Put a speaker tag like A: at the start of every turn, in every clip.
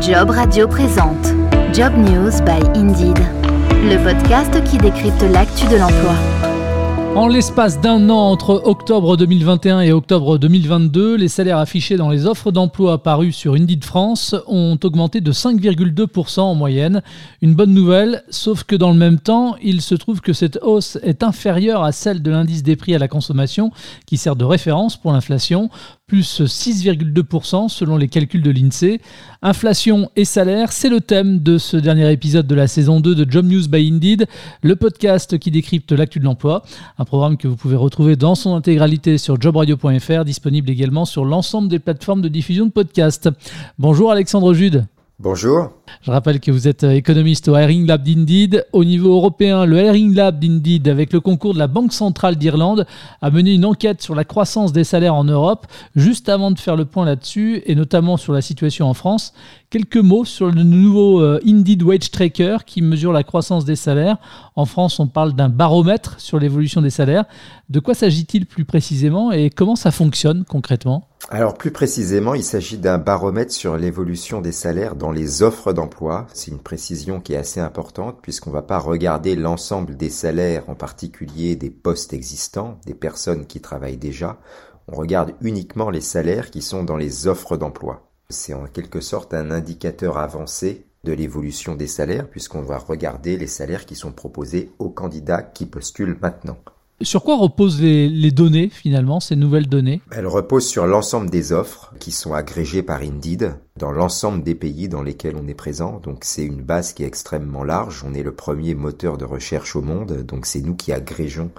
A: Job Radio présente Job News by Indeed, le podcast qui décrypte l'actu de l'emploi.
B: En l'espace d'un an entre octobre 2021 et octobre 2022, les salaires affichés dans les offres d'emploi parues sur Indeed France ont augmenté de 5,2% en moyenne. Une bonne nouvelle, sauf que dans le même temps, il se trouve que cette hausse est inférieure à celle de l'indice des prix à la consommation, qui sert de référence pour l'inflation plus 6,2% selon les calculs de l'INSEE. Inflation et salaire, c'est le thème de ce dernier épisode de la saison 2 de Job News by Indeed, le podcast qui décrypte l'actu de l'emploi, un programme que vous pouvez retrouver dans son intégralité sur jobradio.fr, disponible également sur l'ensemble des plateformes de diffusion de podcasts. Bonjour Alexandre Jude.
C: Bonjour.
B: Je rappelle que vous êtes euh, économiste au Hiring Lab d'Indeed. Au niveau européen, le Hiring Lab d'Indeed, avec le concours de la Banque centrale d'Irlande, a mené une enquête sur la croissance des salaires en Europe. Juste avant de faire le point là-dessus, et notamment sur la situation en France, quelques mots sur le nouveau euh, Indeed Wage Tracker qui mesure la croissance des salaires. En France, on parle d'un baromètre sur l'évolution des salaires. De quoi s'agit-il plus précisément et comment ça fonctionne concrètement?
C: Alors plus précisément, il s'agit d'un baromètre sur l'évolution des salaires dans les offres d'emploi. C'est une précision qui est assez importante puisqu'on ne va pas regarder l'ensemble des salaires, en particulier des postes existants, des personnes qui travaillent déjà. On regarde uniquement les salaires qui sont dans les offres d'emploi. C'est en quelque sorte un indicateur avancé de l'évolution des salaires puisqu'on va regarder les salaires qui sont proposés aux candidats qui postulent maintenant.
B: Sur quoi reposent les, données finalement, ces nouvelles données?
C: Elles reposent sur l'ensemble des offres qui sont agrégées par Indeed dans l'ensemble des pays dans lesquels on est présent. Donc c'est une base qui est extrêmement large. On est le premier moteur de recherche au monde, donc c'est nous qui agrégeons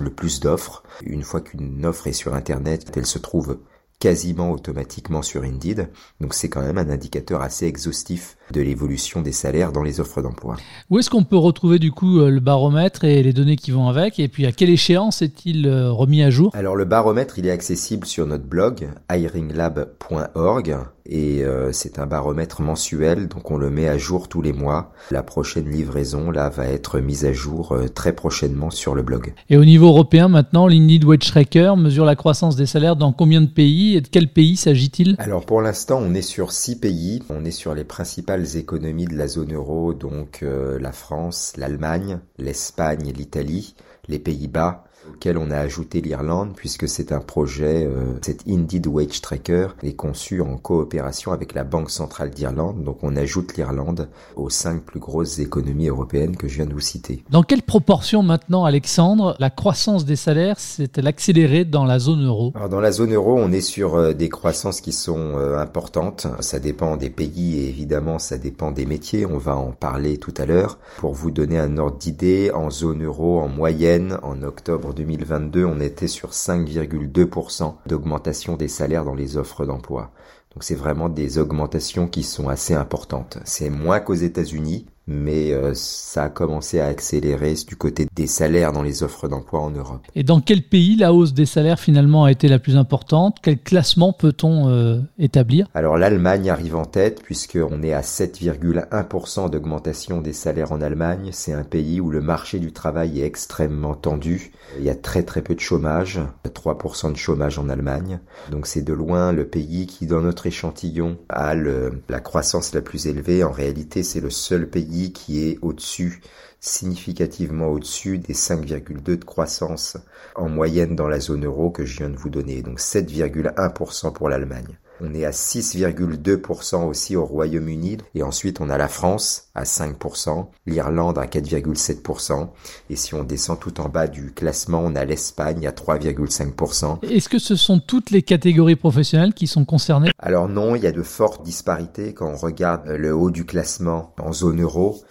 C: le plus d'offres. Une fois qu'une offre est sur Internet, elle se trouve quasiment automatiquement sur Indeed. Donc c'est quand même un indicateur assez exhaustif de l'évolution des salaires dans les offres d'emploi.
B: Où est-ce qu'on peut retrouver du coup euh, le baromètre et les données qui vont avec? Et puis à quelle échéance est-il euh, remis à jour?
C: Alors le baromètre, il est accessible sur notre blog hiringlab.org et euh, c'est un baromètre mensuel, donc on le met à jour tous les mois. La prochaine livraison là va être mise à jour euh, très prochainement sur le blog.
B: Et au niveau européen maintenant, l'Indeed Wage Tracker mesure la croissance des salaires dans combien de pays et de quel pays s'agit-il?
C: Alors pour l'instant, on est sur six pays. On est sur les principales économies de la zone euro, donc euh, la France, l'Allemagne, l'Espagne, l'Italie, les Pays-Bas, auquel on a ajouté l'Irlande puisque c'est un projet, euh, cet Indeed Wage Tracker est conçu en coopération avec la Banque Centrale d'Irlande. Donc on ajoute l'Irlande aux cinq plus grosses économies européennes que je viens de vous citer.
B: Dans quelle proportion maintenant, Alexandre, la croissance des salaires s'est-elle accélérée dans la zone euro?
C: Alors dans la zone euro, on est sur euh, des croissances qui sont euh, importantes. Ça dépend des pays et évidemment ça dépend des métiers. On va en parler tout à l'heure. Pour vous donner un ordre d'idée, en zone euro, en moyenne, en octobre 2022, on était sur 5,2% d'augmentation des salaires dans les offres d'emploi. Donc c'est vraiment des augmentations qui sont assez importantes. C'est moins qu'aux États-Unis, mais euh, ça a commencé à accélérer du côté des salaires dans les offres d'emploi en Europe.
B: Et dans quel pays la hausse des salaires finalement a été la plus importante? Quel classement peut-on euh, établir?
C: Alors l'Allemagne arrive en tête puisqu'on est à 7,1% d'augmentation des salaires en Allemagne. C'est un pays où le marché du travail est extrêmement tendu. Il y a très très peu de chômage, 3% de chômage en Allemagne. Donc c'est de loin le pays qui dans notre échantillon a la croissance la plus élevée. En réalité c'est le seul pays qui est au-dessus, significativement au-dessus des 5,2 de croissance en moyenne dans la zone euro que je viens de vous donner, donc 7,1% pour l'Allemagne. On est à 6,2% aussi au Royaume-Uni. Et ensuite, on a la France à 5%, l'Irlande à 4,7%. Et si on descend tout en bas du classement, on a l'Espagne à 3,5%.
B: Est-ce que ce sont toutes les catégories professionnelles qui sont concernées?
C: Alors non, il y a de fortes disparités quand on regarde le haut du classement en zone euro.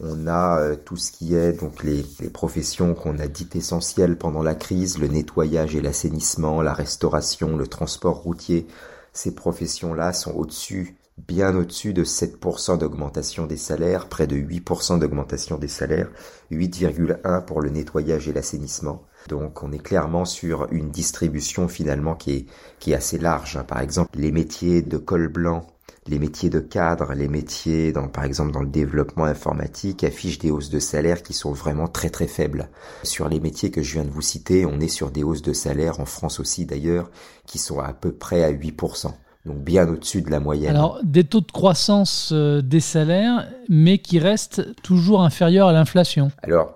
C: On a euh, tout ce qui est donc les, les professions qu'on a dites essentielles pendant la crise, le nettoyage et l'assainissement, la restauration, le transport routier, ces professions-là sont au-dessus, bien au-dessus de 7% d'augmentation des salaires, près de 8% d'augmentation des salaires, 8,1 pour le nettoyage et l'assainissement. Donc on est clairement sur une distribution finalement qui est, qui est assez large. Hein. Par exemple, les métiers de col blanc les métiers de cadre, les métiers dans, par exemple dans le développement informatique affichent des hausses de salaire qui sont vraiment très très faibles. Sur les métiers que je viens de vous citer, on est sur des hausses de salaire en France aussi d'ailleurs qui sont à peu près à 8%. Donc bien au-dessus de la moyenne.
B: Alors, des taux de croissance euh, des salaires, mais qui restent toujours inférieurs à l'inflation.
C: Alors,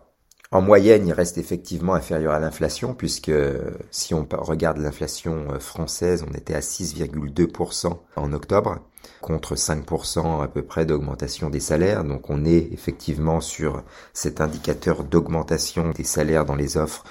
C: en moyenne, il reste effectivement inférieur à l'inflation, puisque si on regarde l'inflation euh, française, on était à 6,2% en octobre, contre 5% à peu près d'augmentation des salaires. Donc on est effectivement sur cet indicateur d'augmentation des salaires dans les offres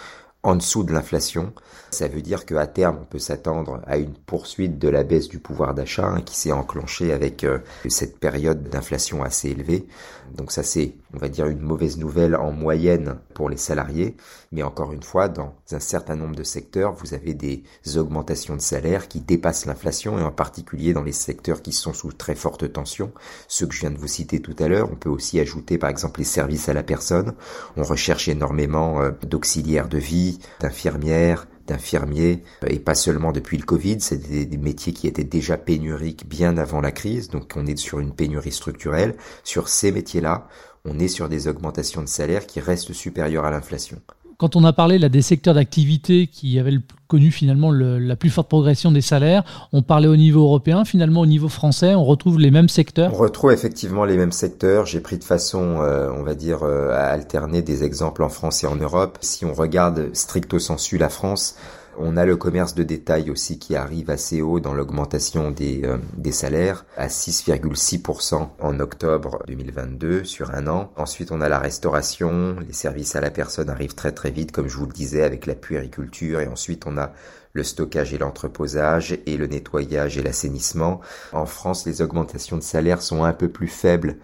C: en dessous de l'inflation. Ça veut dire qu'à terme, on peut s'attendre à une poursuite de la baisse du pouvoir d'achat hein, qui s'est enclenchée avec euh, cette période d'inflation assez élevée. Donc ça, c'est, on va dire, une mauvaise nouvelle en moyenne pour les salariés. Mais encore une fois, dans un certain nombre de secteurs, vous avez des augmentations de salaire qui dépassent l'inflation et en particulier dans les secteurs qui sont sous très forte tension. Ceux que je viens de vous citer tout à l'heure, on peut aussi ajouter par exemple les services à la personne. On recherche énormément euh, d'auxiliaires de vie, d'infirmières, d'infirmiers, et pas seulement depuis le Covid, c'est des, métiers qui étaient déjà pénuriques bien avant la crise, donc on est sur une pénurie structurelle. Sur ces métiers-là, on est sur des augmentations de salaire qui restent supérieures à l'inflation.
B: Quand on a parlé là, des secteurs d'activité qui avaient connu finalement la plus forte progression des salaires, on parlait au niveau européen, finalement au niveau français, on retrouve les mêmes secteurs?
C: On retrouve effectivement les mêmes secteurs. J'ai pris de façon, euh, on va dire, euh, à alterner des exemples en France et en Europe. Si on regarde stricto sensu la France, on a le commerce de détail aussi qui arrive assez haut dans l'augmentation des, euh, salaires, à 6,6% en octobre 2022 sur un an. Ensuite, on a la restauration, les services à la personne arrivent très très vite, comme je vous le disais, avec la puériculture. Et ensuite, on a le stockage et l'entreposage et le nettoyage et l'assainissement. En France, les augmentations de salaires sont un peu plus faibles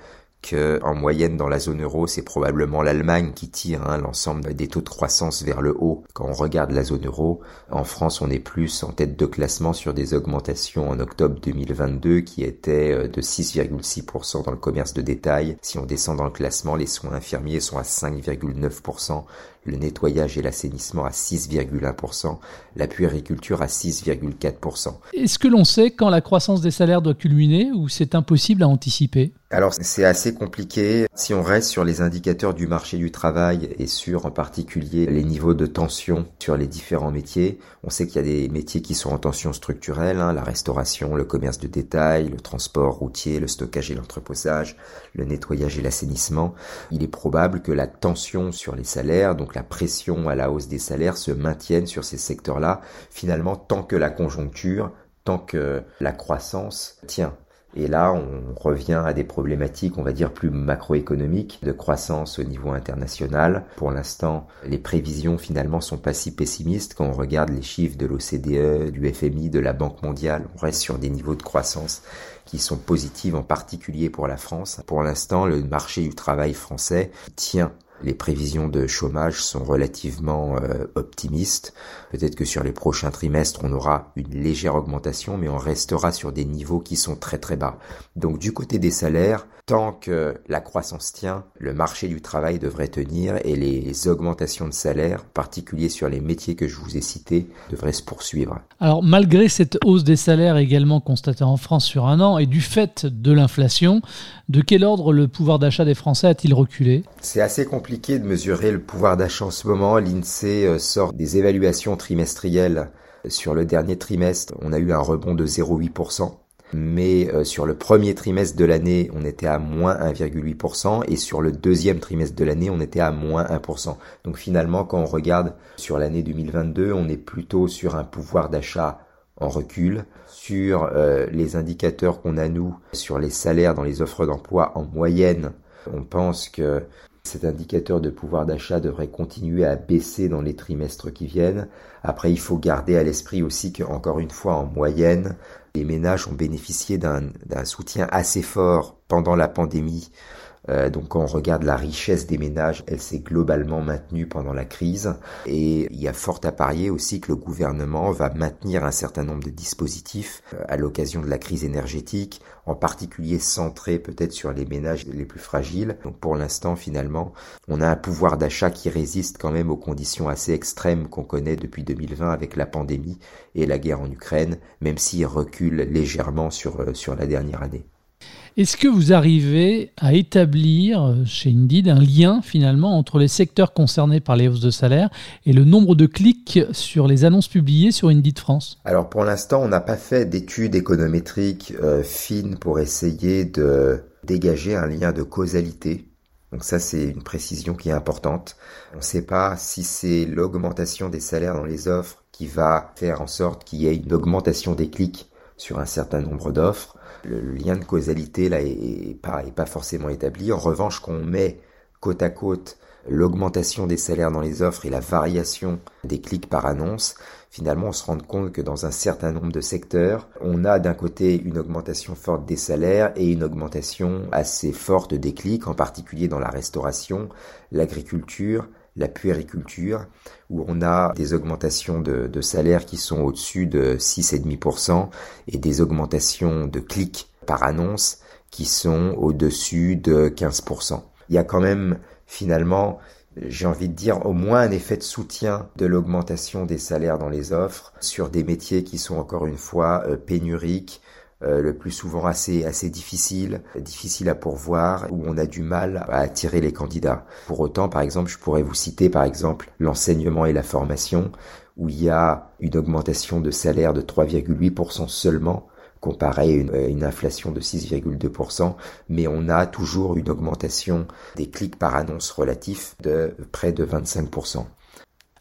C: en moyenne dans la zone euro, c'est probablement l'Allemagne qui tire hein, l'ensemble des taux de croissance vers le haut. Quand on regarde la zone euro, en France, on est plus en tête de classement sur des augmentations en octobre 2022 qui étaient euh, de 6,6% dans le commerce de détail. Si on descend dans le classement, les soins infirmiers sont à 5,9%, le nettoyage et l'assainissement à 6,1%, la puériculture à 6,4%.
B: Est-ce que l'on sait quand la croissance des salaires doit culminer ou c'est impossible à anticiper?
C: Alors c'est assez compliqué. Si on reste sur les indicateurs du marché du travail et sur en particulier les niveaux de tension sur les différents métiers, on sait qu'il y a des métiers qui sont en tension structurelle, hein, la restauration, le commerce de détail, le transport routier, le stockage et l'entreposage, le nettoyage et l'assainissement. Il est probable que la tension sur les salaires, donc la pression à la hausse des salaires se maintienne sur ces secteurs-là, finalement tant que la conjoncture, tant que la croissance tient. Et là, on revient à des problématiques, on va dire, plus macroéconomiques, de croissance au niveau international. Pour l'instant, les prévisions finalement sont pas si pessimistes quand on regarde les chiffres de l'OCDE, du FMI, de la Banque mondiale. On reste sur des niveaux de croissance qui sont positifs, en particulier pour la France. Pour l'instant, le marché du travail français tient les prévisions de chômage sont relativement euh, optimistes. Peut-être que sur les prochains trimestres, on aura une légère augmentation, mais on restera sur des niveaux qui sont très très bas. Donc du côté des salaires, tant que la croissance tient, le marché du travail devrait tenir et les augmentations de salaires, en particulier sur les métiers que je vous ai cités, devraient se poursuivre.
B: Alors malgré cette hausse des salaires également constatée en France sur un an et du fait de l'inflation, de quel ordre le pouvoir d'achat des Français a-t-il reculé?
C: C'est assez compliqué de mesurer le pouvoir d'achat en ce moment. L'INSEE sort des évaluations trimestrielles. Sur le dernier trimestre, on a eu un rebond de 0,8% mais euh, sur le premier trimestre de l'année, on était à moins 1,8% et sur le deuxième trimestre de l'année, on était à moins 1%. Donc finalement, quand on regarde sur l'année 2022, on est plutôt sur un pouvoir d'achat en recul. Sur euh, les indicateurs qu'on a nous, sur les salaires dans les offres d'emploi en moyenne, on pense que cet indicateur de pouvoir d'achat devrait continuer à baisser dans les trimestres qui viennent. Après, il faut garder à l'esprit aussi que, encore une fois, en moyenne, les ménages ont bénéficié d'un soutien assez fort pendant la pandémie euh, donc quand on regarde la richesse des ménages, elle s'est globalement maintenue pendant la crise et il y a fort à parier aussi que le gouvernement va maintenir un certain nombre de dispositifs euh, à l'occasion de la crise énergétique, en particulier centrés peut-être sur les ménages les plus fragiles. Donc pour l'instant finalement, on a un pouvoir d'achat qui résiste quand même aux conditions assez extrêmes qu'on connaît depuis 2020 avec la pandémie et la guerre en Ukraine, même s'il recule légèrement sur, euh, sur la dernière année.
B: Est-ce que vous arrivez à établir euh, chez Indeed un lien finalement entre les secteurs concernés par les hausses de salaire et le nombre de clics sur les annonces publiées sur Indeed France?
C: Alors pour l'instant, on n'a pas fait d'études économétriques euh, fines pour essayer de dégager un lien de causalité. Donc ça, c'est une précision qui est importante. On ne sait pas si c'est l'augmentation des salaires dans les offres qui va faire en sorte qu'il y ait une augmentation des clics sur un certain nombre d'offres. Le lien de causalité là est, pas, forcément établi. En revanche, qu'on met côte à côte l'augmentation des salaires dans les offres et la variation des clics par annonce, finalement on se rend compte que dans un certain nombre de secteurs, on a d'un côté une augmentation forte des salaires et une augmentation assez forte des clics, en particulier dans la restauration, l'agriculture, la puériculture, où on a des augmentations de, de salaires qui sont au-dessus de 6,5% et des augmentations de clics par annonce qui sont au-dessus de 15%. Il y a quand même finalement, j'ai envie de dire, au moins un effet de soutien de l'augmentation des salaires dans les offres sur des métiers qui sont encore une fois euh, pénuriques, le plus souvent assez assez difficiles, difficiles à pourvoir, où on a du mal à attirer les candidats. Pour autant, par exemple, je pourrais vous citer par exemple l'enseignement et la formation, où il y a une augmentation de salaire de 3,8% seulement comparé à une, inflation de 6,2%, mais on a toujours une augmentation des clics par annonce relatifs de près de 25%.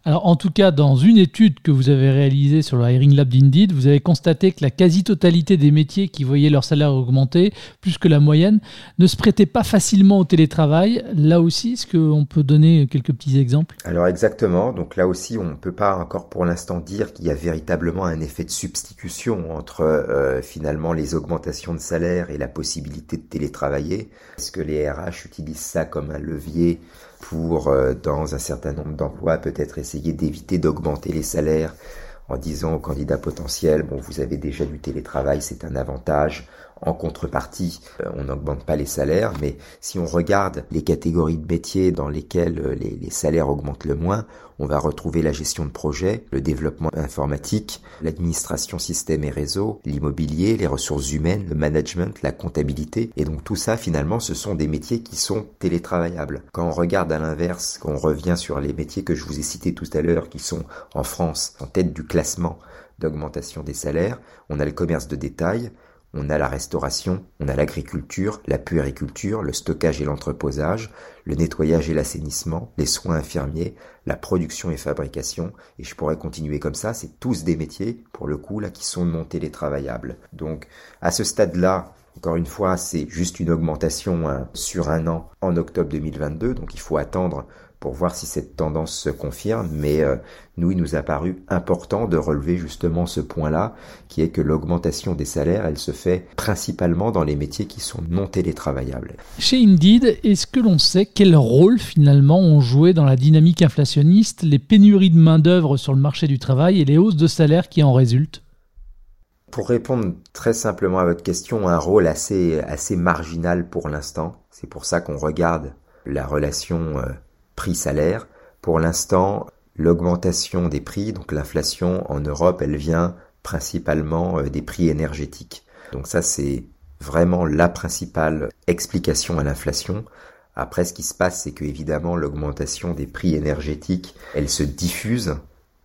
B: Alors, en tout cas, dans une étude que vous avez réalisée sur le Hiring Lab d'Indeed, vous avez constaté que la quasi-totalité des métiers qui voyaient leur salaire augmenter, plus que la moyenne, ne se prêtaient pas facilement au télétravail. Là aussi, est-ce qu'on peut donner quelques petits exemples?
C: Alors, exactement. Donc là aussi, on ne peut pas encore pour l'instant dire qu'il y a véritablement un effet de substitution entre euh, finalement les augmentations de salaire et la possibilité de télétravailler. Est-ce que les RH utilisent ça comme un levier pour, euh, dans un certain nombre d'emplois, peut-être essayer d'éviter d'augmenter les salaires en disant aux candidats potentiels, bon, vous avez déjà du télétravail, c'est un avantage. En contrepartie, euh, on n'augmente pas les salaires, mais si on regarde les catégories de métiers dans lesquelles euh, les, salaires augmentent le moins, on va retrouver la gestion de projet, le développement informatique, l'administration système et réseau, l'immobilier, les ressources humaines, le management, la comptabilité. Et donc tout ça, finalement, ce sont des métiers qui sont télétravaillables. Quand on regarde à l'inverse, quand on revient sur les métiers que je vous ai cités tout à l'heure, qui sont en France en tête du classement d'augmentation des salaires, on a le commerce de détail, on a la restauration, on a l'agriculture, la puériculture, le stockage et l'entreposage, le nettoyage et l'assainissement, les soins infirmiers, la production et fabrication, et je pourrais continuer comme ça, c'est tous des métiers, pour le coup, là, qui sont non télétravaillables. Donc, à ce stade-là, encore une fois, c'est juste une augmentation hein, sur un an en octobre 2022, donc il faut attendre pour voir si cette tendance se confirme, mais euh, nous, il nous a paru important de relever justement ce point-là, qui est que l'augmentation des salaires, elle se fait principalement dans les métiers qui sont non télétravaillables.
B: Chez Indeed, est-ce que l'on sait quel rôle finalement ont joué dans la dynamique inflationniste les pénuries de main-d'œuvre sur le marché du travail et les hausses de salaire qui en résultent?
C: Pour répondre très simplement à votre question, un rôle assez, assez marginal pour l'instant. C'est pour ça qu'on regarde la relation euh, prix-salaire. Pour l'instant, l'augmentation des prix, donc l'inflation en Europe, elle vient principalement euh, des prix énergétiques. Donc ça, c'est vraiment la principale explication à l'inflation. Après, ce qui se passe, c'est que évidemment, l'augmentation des prix énergétiques, elle se diffuse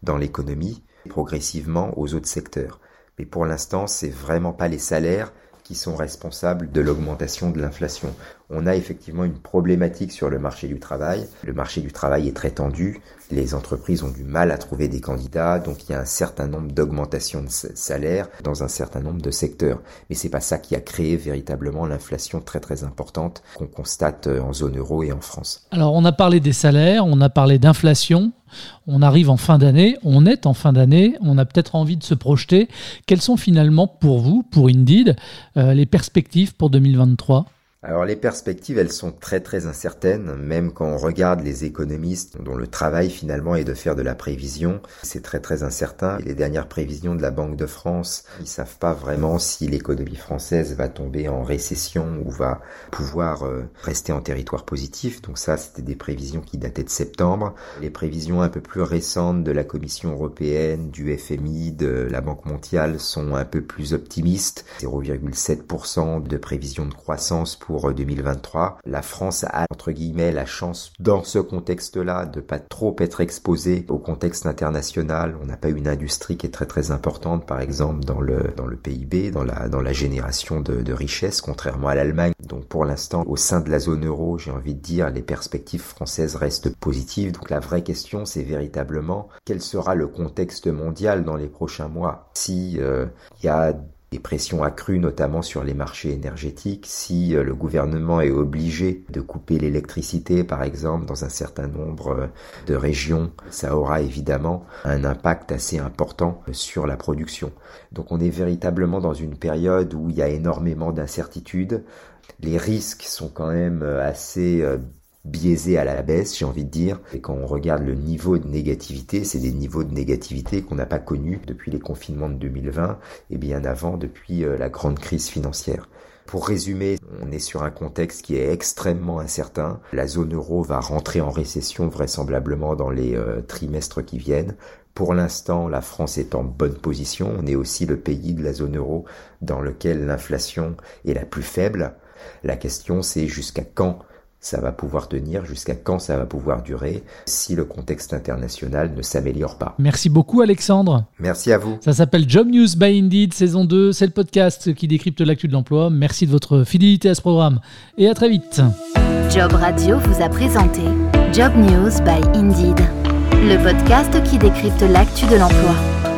C: dans l'économie progressivement aux autres secteurs. Mais pour l'instant, c'est vraiment pas les salaires qui sont responsables de l'augmentation de l'inflation. On a effectivement une problématique sur le marché du travail. Le marché du travail est très tendu. Les entreprises ont du mal à trouver des candidats, donc il y a un certain nombre d'augmentations de salaires dans un certain nombre de secteurs. Mais c'est pas ça qui a créé véritablement l'inflation très très importante qu'on constate euh, en zone euro et en France.
B: Alors on a parlé des salaires, on a parlé d'inflation. On arrive en fin d'année, on est en fin d'année, on a peut-être envie de se projeter. Quelles sont finalement pour vous, pour Indeed, euh, les perspectives pour 2023
C: alors les perspectives, elles sont très très incertaines, même quand on regarde les économistes dont le travail finalement est de faire de la prévision, c'est très très incertain. les dernières prévisions de la Banque de France, ils savent pas vraiment si l'économie française va tomber en récession ou va pouvoir euh, rester en territoire positif. Donc ça, c'était des prévisions qui dataient de septembre. Les prévisions un peu plus récentes de la Commission européenne, du FMI, de la Banque mondiale sont un peu plus optimistes. 0,7% de prévision de croissance pour 2023. La France a, entre guillemets, la chance dans ce contexte-là de pas trop être exposée au contexte international. On n'a pas une industrie qui est très très importante, par exemple, dans le, dans le PIB, dans la, dans la génération de, de richesses, contrairement à l'Allemagne. Donc pour l'instant, au sein de la zone euro, j'ai envie de dire, les perspectives françaises restent positives. Donc la vraie question, c'est véritablement quel sera le contexte mondial dans les prochains mois? Si euh, il y a des pressions accrues notamment sur les marchés énergétiques. Si euh, le gouvernement est obligé de couper l'électricité par exemple dans un certain nombre euh, de régions, ça aura évidemment un impact assez important sur la production. Donc on est véritablement dans une période où il y a énormément d'incertitudes. Les risques sont quand même euh, assez biaisé à la baisse, j'ai envie de dire. Et quand on regarde le niveau de négativité, c'est des niveaux de négativité qu'on n'a pas connus depuis les confinements de 2020 et bien avant depuis euh, la grande crise financière. Pour résumer, on est sur un contexte qui est extrêmement incertain. La zone euro va rentrer en récession vraisemblablement dans les euh, trimestres qui viennent. Pour l'instant, la France est en bonne position. On est aussi le pays de la zone euro dans lequel l'inflation est la plus faible. La question, c'est jusqu'à quand ça va pouvoir tenir, jusqu'à quand ça va pouvoir durer, si le contexte international ne s'améliore pas.
B: Merci beaucoup Alexandre.
C: Merci à vous.
B: Ça s'appelle Job News by Indeed, saison 2, c'est le podcast qui décrypte l'actu de l'emploi. Merci de votre fidélité à ce programme et à très vite.
A: Job Radio vous a présenté Job News by Indeed, le podcast qui décrypte l'actu de l'emploi.